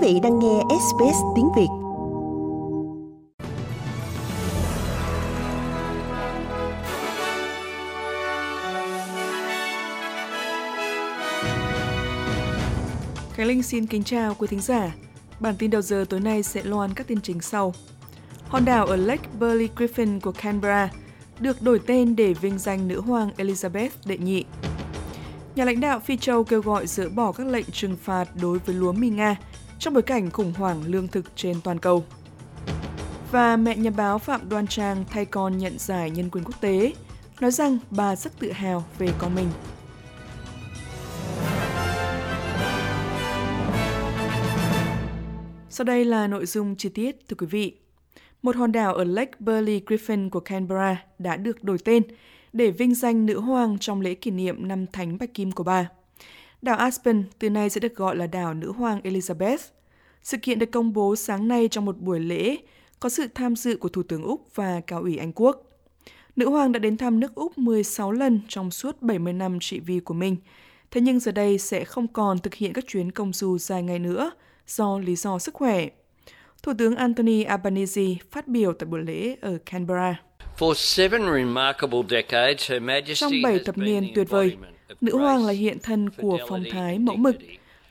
Quý vị đang nghe SBS tiếng Việt. Khánh Linh xin kính chào quý thính giả. Bản tin đầu giờ tối nay sẽ loan các tin chính sau. Hòn đảo ở Lake Burley Griffin của Canberra được đổi tên để vinh danh nữ hoàng Elizabeth đệ nhị. Nhà lãnh đạo Phi Châu kêu gọi dỡ bỏ các lệnh trừng phạt đối với lúa mì Nga trong bối cảnh khủng hoảng lương thực trên toàn cầu. Và mẹ nhà báo Phạm Đoan Trang thay con nhận giải nhân quyền quốc tế, nói rằng bà rất tự hào về con mình. Sau đây là nội dung chi tiết, thưa quý vị. Một hòn đảo ở Lake Burley Griffin của Canberra đã được đổi tên để vinh danh nữ hoàng trong lễ kỷ niệm năm Thánh Bạch Kim của bà. Đảo Aspen từ nay sẽ được gọi là đảo nữ hoàng Elizabeth. Sự kiện được công bố sáng nay trong một buổi lễ có sự tham dự của Thủ tướng Úc và Cao ủy Anh Quốc. Nữ hoàng đã đến thăm nước Úc 16 lần trong suốt 70 năm trị vì của mình. Thế nhưng giờ đây sẽ không còn thực hiện các chuyến công du dài ngày nữa do lý do sức khỏe. Thủ tướng Anthony Albanese phát biểu tại buổi lễ ở Canberra. Trong bảy thập niên tuyệt vời, nữ hoàng là hiện thân của phong thái mẫu mực,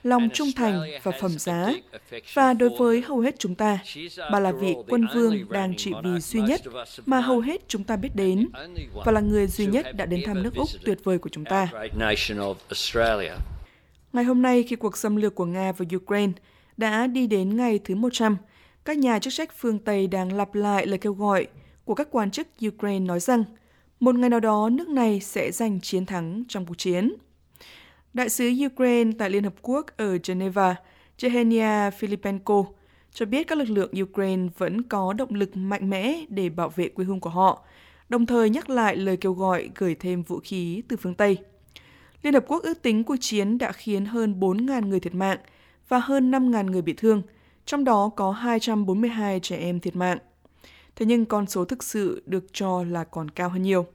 lòng trung thành và phẩm giá. Và đối với hầu hết chúng ta, bà là vị quân vương đang trị vì duy nhất mà hầu hết chúng ta biết đến và là người duy nhất đã đến thăm nước Úc tuyệt vời của chúng ta. Ngày hôm nay, khi cuộc xâm lược của Nga vào Ukraine đã đi đến ngày thứ 100, các nhà chức trách phương Tây đang lặp lại lời kêu gọi của các quan chức Ukraine nói rằng một ngày nào đó nước này sẽ giành chiến thắng trong cuộc chiến. Đại sứ Ukraine tại Liên Hợp Quốc ở Geneva, Jehenia Filipenko, cho biết các lực lượng Ukraine vẫn có động lực mạnh mẽ để bảo vệ quê hương của họ, đồng thời nhắc lại lời kêu gọi gửi thêm vũ khí từ phương Tây. Liên Hợp Quốc ước tính cuộc chiến đã khiến hơn 4.000 người thiệt mạng và hơn 5.000 người bị thương, trong đó có 242 trẻ em thiệt mạng. Thế nhưng con số thực sự được cho là còn cao hơn nhiều.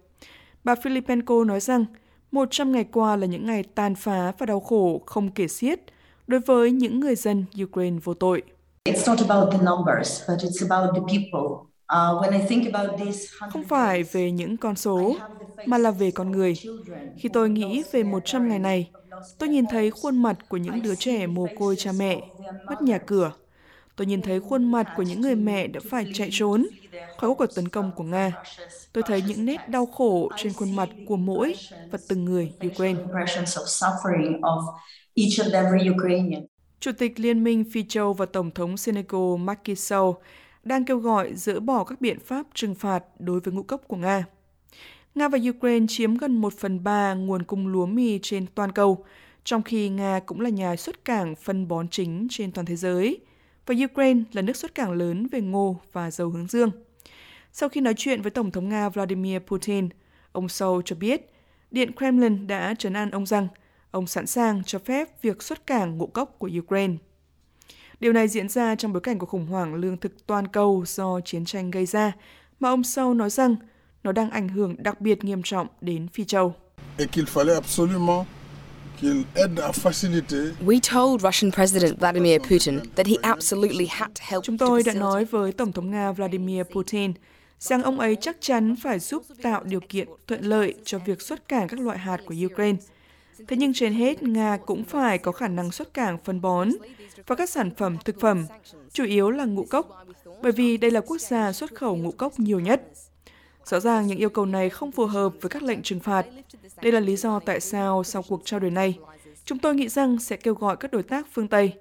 Bà Filipenko nói rằng 100 ngày qua là những ngày tàn phá và đau khổ không kể xiết đối với những người dân Ukraine vô tội. Không phải về những con số, mà là về con người. Khi tôi nghĩ về 100 ngày này, tôi nhìn thấy khuôn mặt của những đứa trẻ mồ côi cha mẹ, mất nhà cửa. Tôi nhìn thấy khuôn mặt của những người mẹ đã phải chạy trốn khỏi cuộc tấn công của Nga. Tôi thấy những nét đau khổ trên khuôn mặt của mỗi và từng người Ukraine. Chủ tịch Liên minh Phi Châu và Tổng thống Senegal Macky Sall đang kêu gọi dỡ bỏ các biện pháp trừng phạt đối với ngũ cốc của Nga. Nga và Ukraine chiếm gần 1 phần 3 nguồn cung lúa mì trên toàn cầu, trong khi Nga cũng là nhà xuất cảng phân bón chính trên toàn thế giới, và Ukraine là nước xuất cảng lớn về ngô và dầu hướng dương. Sau khi nói chuyện với Tổng thống Nga Vladimir Putin, ông Sâu cho biết Điện Kremlin đã trấn an ông rằng ông sẵn sàng cho phép việc xuất cảng ngũ cốc của Ukraine. Điều này diễn ra trong bối cảnh của khủng hoảng lương thực toàn cầu do chiến tranh gây ra, mà ông Sâu nói rằng nó đang ảnh hưởng đặc biệt nghiêm trọng đến Phi Châu. We told Russian President Vladimir Putin that he absolutely had to help Chúng tôi đã nói với Tổng thống Nga Vladimir Putin rằng ông ấy chắc chắn phải giúp tạo điều kiện thuận lợi cho việc xuất cảng các loại hạt của Ukraine. Thế nhưng trên hết, Nga cũng phải có khả năng xuất cảng phân bón và các sản phẩm thực phẩm, chủ yếu là ngũ cốc, bởi vì đây là quốc gia xuất khẩu ngũ cốc nhiều nhất. Rõ ràng những yêu cầu này không phù hợp với các lệnh trừng phạt. Đây là lý do tại sao sau cuộc trao đổi này, chúng tôi nghĩ rằng sẽ kêu gọi các đối tác phương Tây.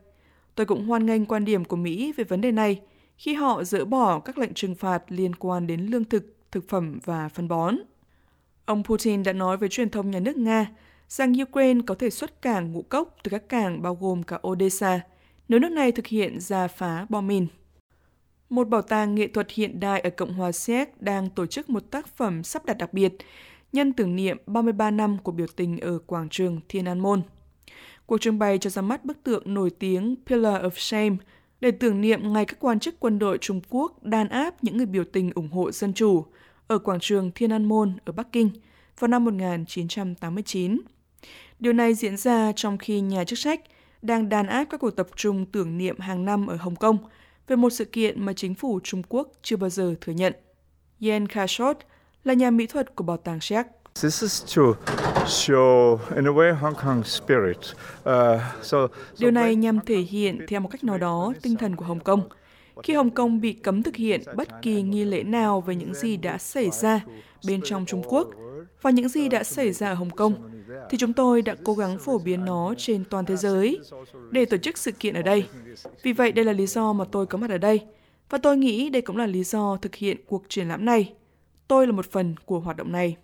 Tôi cũng hoan nghênh quan điểm của Mỹ về vấn đề này khi họ dỡ bỏ các lệnh trừng phạt liên quan đến lương thực, thực phẩm và phân bón. Ông Putin đã nói với truyền thông nhà nước Nga rằng Ukraine có thể xuất cảng ngũ cốc từ các cảng bao gồm cả Odessa nếu nước này thực hiện ra phá bom mìn. Một bảo tàng nghệ thuật hiện đại ở Cộng hòa Séc đang tổ chức một tác phẩm sắp đặt đặc biệt, nhân tưởng niệm 33 năm của biểu tình ở quảng trường Thiên An Môn. Cuộc trưng bày cho ra mắt bức tượng nổi tiếng Pillar of Shame để tưởng niệm ngày các quan chức quân đội Trung Quốc đàn áp những người biểu tình ủng hộ dân chủ ở quảng trường Thiên An Môn ở Bắc Kinh vào năm 1989. Điều này diễn ra trong khi nhà chức trách đang đàn áp các cuộc tập trung tưởng niệm hàng năm ở Hồng Kông về một sự kiện mà chính phủ Trung Quốc chưa bao giờ thừa nhận. Yen Kashot là nhà mỹ thuật của Bảo tàng Séc. This is to show, in a way, Hong Kong spirit. Uh, so, Điều này nhằm thể hiện theo một cách nào đó tinh thần của Hồng Kông. Khi Hồng Kông bị cấm thực hiện bất kỳ nghi lễ nào về những gì đã xảy ra bên trong Trung Quốc và những gì đã xảy ra ở Hồng Kông, thì chúng tôi đã cố gắng phổ biến nó trên toàn thế giới để tổ chức sự kiện ở đây. Vì vậy, đây là lý do mà tôi có mặt ở đây. Và tôi nghĩ đây cũng là lý do thực hiện cuộc triển lãm này. Tôi là một phần của hoạt động này.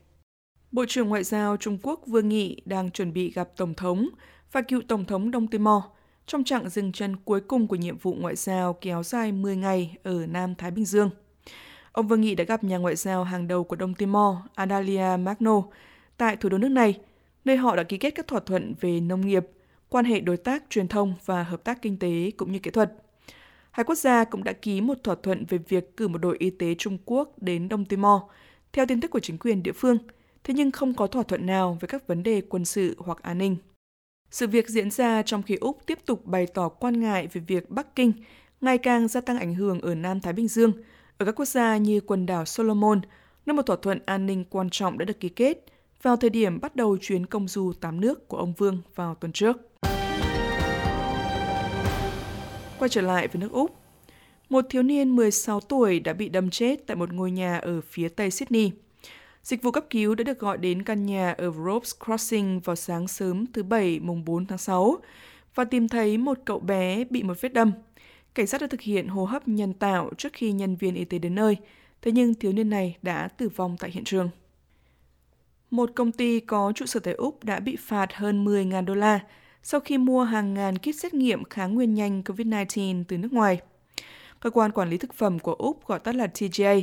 Bộ trưởng Ngoại giao Trung Quốc Vương Nghị đang chuẩn bị gặp Tổng thống và cựu Tổng thống Đông Timor trong chặng dừng chân cuối cùng của nhiệm vụ ngoại giao kéo dài 10 ngày ở Nam Thái Bình Dương. Ông Vương Nghị đã gặp nhà ngoại giao hàng đầu của Đông Timor, Adalia Magno, tại thủ đô nước này, nơi họ đã ký kết các thỏa thuận về nông nghiệp, quan hệ đối tác truyền thông và hợp tác kinh tế cũng như kỹ thuật. Hai quốc gia cũng đã ký một thỏa thuận về việc cử một đội y tế Trung Quốc đến Đông Timor, theo tin tức của chính quyền địa phương, thế nhưng không có thỏa thuận nào về các vấn đề quân sự hoặc an ninh. Sự việc diễn ra trong khi Úc tiếp tục bày tỏ quan ngại về việc Bắc Kinh ngày càng gia tăng ảnh hưởng ở Nam Thái Bình Dương, ở các quốc gia như quần đảo Solomon, nơi một thỏa thuận an ninh quan trọng đã được ký kết vào thời điểm bắt đầu chuyến công du tám nước của ông Vương vào tuần trước. Quay trở lại với nước Úc, một thiếu niên 16 tuổi đã bị đâm chết tại một ngôi nhà ở phía tây Sydney – Dịch vụ cấp cứu đã được gọi đến căn nhà ở Ropes Crossing vào sáng sớm thứ Bảy mùng 4 tháng 6 và tìm thấy một cậu bé bị một vết đâm. Cảnh sát đã thực hiện hô hấp nhân tạo trước khi nhân viên y tế đến nơi, thế nhưng thiếu niên này đã tử vong tại hiện trường. Một công ty có trụ sở tại Úc đã bị phạt hơn 10.000 đô la sau khi mua hàng ngàn kit xét nghiệm kháng nguyên nhanh COVID-19 từ nước ngoài. Cơ quan quản lý thực phẩm của Úc gọi tắt là TGA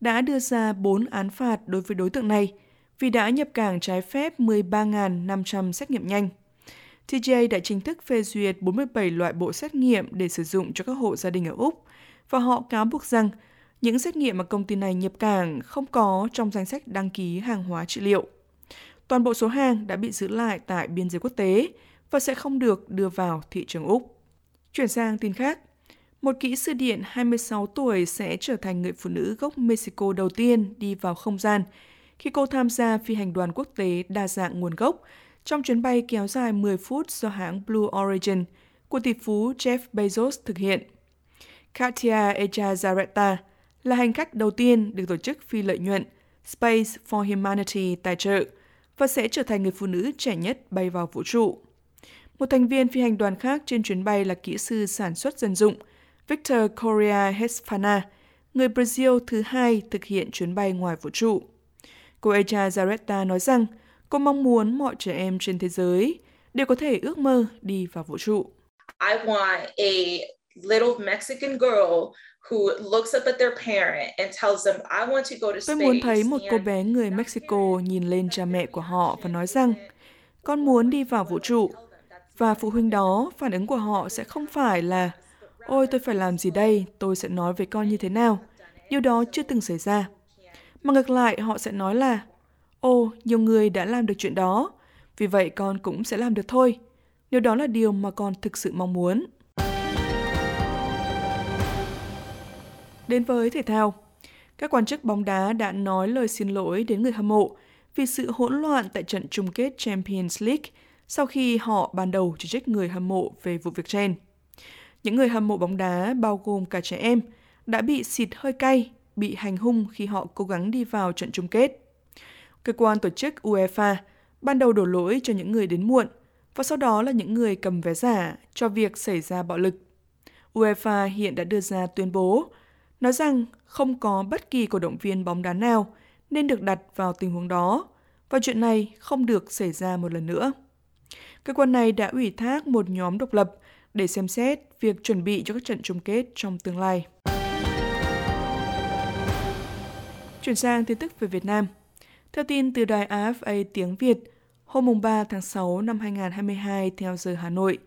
đã đưa ra 4 án phạt đối với đối tượng này vì đã nhập cảng trái phép 13.500 xét nghiệm nhanh. TGA đã chính thức phê duyệt 47 loại bộ xét nghiệm để sử dụng cho các hộ gia đình ở Úc và họ cáo buộc rằng những xét nghiệm mà công ty này nhập cảng không có trong danh sách đăng ký hàng hóa trị liệu. Toàn bộ số hàng đã bị giữ lại tại biên giới quốc tế và sẽ không được đưa vào thị trường Úc. Chuyển sang tin khác, một kỹ sư điện 26 tuổi sẽ trở thành người phụ nữ gốc Mexico đầu tiên đi vào không gian khi cô tham gia phi hành đoàn quốc tế đa dạng nguồn gốc trong chuyến bay kéo dài 10 phút do hãng Blue Origin của tỷ phú Jeff Bezos thực hiện. Katia Echazareta là hành khách đầu tiên được tổ chức phi lợi nhuận Space for Humanity tài trợ và sẽ trở thành người phụ nữ trẻ nhất bay vào vũ trụ. Một thành viên phi hành đoàn khác trên chuyến bay là kỹ sư sản xuất dân dụng – Victor Correa Hespana, người Brazil thứ hai thực hiện chuyến bay ngoài vũ trụ. Cô Echa Zaretta nói rằng cô mong muốn mọi trẻ em trên thế giới đều có thể ước mơ đi vào vũ trụ. I want a little Mexican girl who looks up at their parent and tells them I want to go to space. Tôi muốn thấy một cô bé người Mexico nhìn lên cha mẹ của họ và nói rằng con muốn đi vào vũ trụ. Và phụ huynh đó, phản ứng của họ sẽ không phải là Ôi tôi phải làm gì đây, tôi sẽ nói với con như thế nào. Điều đó chưa từng xảy ra. Mà ngược lại họ sẽ nói là ô nhiều người đã làm được chuyện đó, vì vậy con cũng sẽ làm được thôi. Nếu đó là điều mà con thực sự mong muốn. Đến với thể thao, các quan chức bóng đá đã nói lời xin lỗi đến người hâm mộ vì sự hỗn loạn tại trận chung kết Champions League sau khi họ ban đầu chỉ trích người hâm mộ về vụ việc trên. Những người hâm mộ bóng đá, bao gồm cả trẻ em, đã bị xịt hơi cay, bị hành hung khi họ cố gắng đi vào trận chung kết. Cơ quan tổ chức UEFA ban đầu đổ lỗi cho những người đến muộn và sau đó là những người cầm vé giả cho việc xảy ra bạo lực. UEFA hiện đã đưa ra tuyên bố nói rằng không có bất kỳ cổ động viên bóng đá nào nên được đặt vào tình huống đó và chuyện này không được xảy ra một lần nữa. Cơ quan này đã ủy thác một nhóm độc lập để xem xét việc chuẩn bị cho các trận chung kết trong tương lai. Chuyển sang tin tức về Việt Nam. Theo tin từ đài AFA tiếng Việt, hôm 3 tháng 6 năm 2022 theo giờ Hà Nội,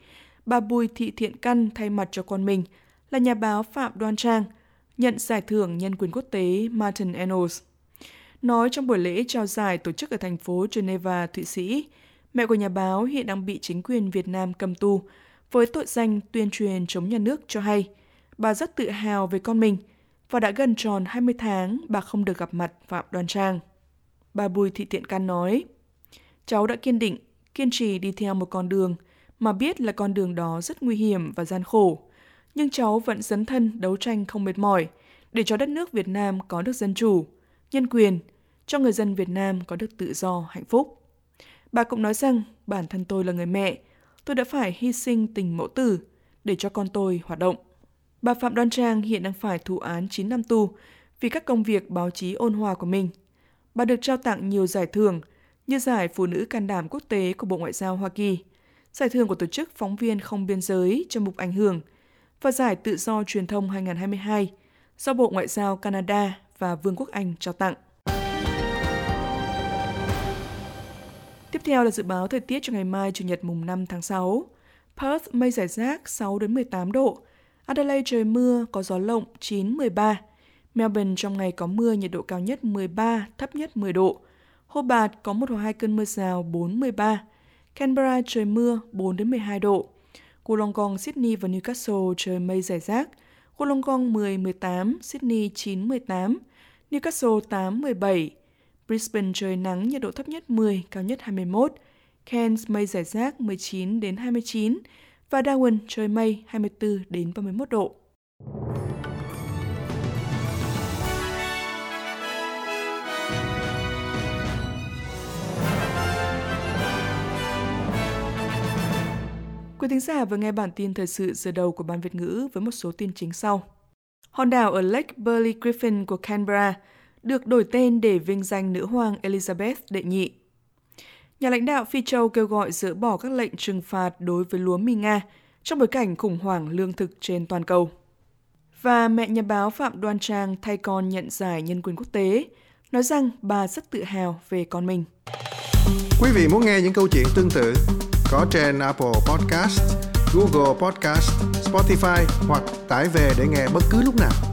bà Bùi Thị Thiện Căn thay mặt cho con mình là nhà báo Phạm Đoan Trang nhận giải thưởng nhân quyền quốc tế Martin Ennals. Nói trong buổi lễ trao giải tổ chức ở thành phố Geneva, Thụy Sĩ, mẹ của nhà báo hiện đang bị chính quyền Việt Nam cầm tù với tội danh tuyên truyền chống nhà nước cho hay bà rất tự hào về con mình và đã gần tròn 20 tháng bà không được gặp mặt Phạm Đoan Trang. Bà Bùi Thị Tiện Can nói, cháu đã kiên định, kiên trì đi theo một con đường mà biết là con đường đó rất nguy hiểm và gian khổ, nhưng cháu vẫn dấn thân đấu tranh không mệt mỏi để cho đất nước Việt Nam có được dân chủ, nhân quyền, cho người dân Việt Nam có được tự do, hạnh phúc. Bà cũng nói rằng bản thân tôi là người mẹ, tôi đã phải hy sinh tình mẫu tử để cho con tôi hoạt động. Bà Phạm Đoan Trang hiện đang phải thụ án 9 năm tù vì các công việc báo chí ôn hòa của mình. Bà được trao tặng nhiều giải thưởng như giải Phụ nữ can đảm quốc tế của Bộ Ngoại giao Hoa Kỳ, giải thưởng của Tổ chức Phóng viên Không Biên giới cho mục ảnh hưởng và giải Tự do truyền thông 2022 do Bộ Ngoại giao Canada và Vương quốc Anh trao tặng. Tiếp theo là dự báo thời tiết cho ngày mai Chủ nhật mùng 5 tháng 6. Perth mây rải rác 6 đến 18 độ, Adelaide trời mưa, có gió lộng 9-13. Melbourne trong ngày có mưa, nhiệt độ cao nhất 13, thấp nhất 10 độ. Hobart có một hoặc hai cơn mưa rào 4-13. Canberra trời mưa 4 đến 12 độ. Wollongong, Sydney và Newcastle trời mây rải rác. Wollongong 10-18, Sydney 9-18, Newcastle 8-17. Brisbane trời nắng, nhiệt độ thấp nhất 10, cao nhất 21. Cairns mây rải rác 19 đến 29 và Darwin trời mây 24 đến 31 độ. Quý thính giả vừa nghe bản tin thời sự giờ đầu của Ban Việt ngữ với một số tin chính sau. Hòn đảo ở Lake Burley Griffin của Canberra được đổi tên để vinh danh nữ hoàng Elizabeth đệ nhị. Nhà lãnh đạo Phi Châu kêu gọi dỡ bỏ các lệnh trừng phạt đối với lúa mì Nga trong bối cảnh khủng hoảng lương thực trên toàn cầu. Và mẹ nhà báo Phạm Đoan Trang thay con nhận giải nhân quyền quốc tế, nói rằng bà rất tự hào về con mình. Quý vị muốn nghe những câu chuyện tương tự có trên Apple Podcast, Google Podcast, Spotify hoặc tải về để nghe bất cứ lúc nào.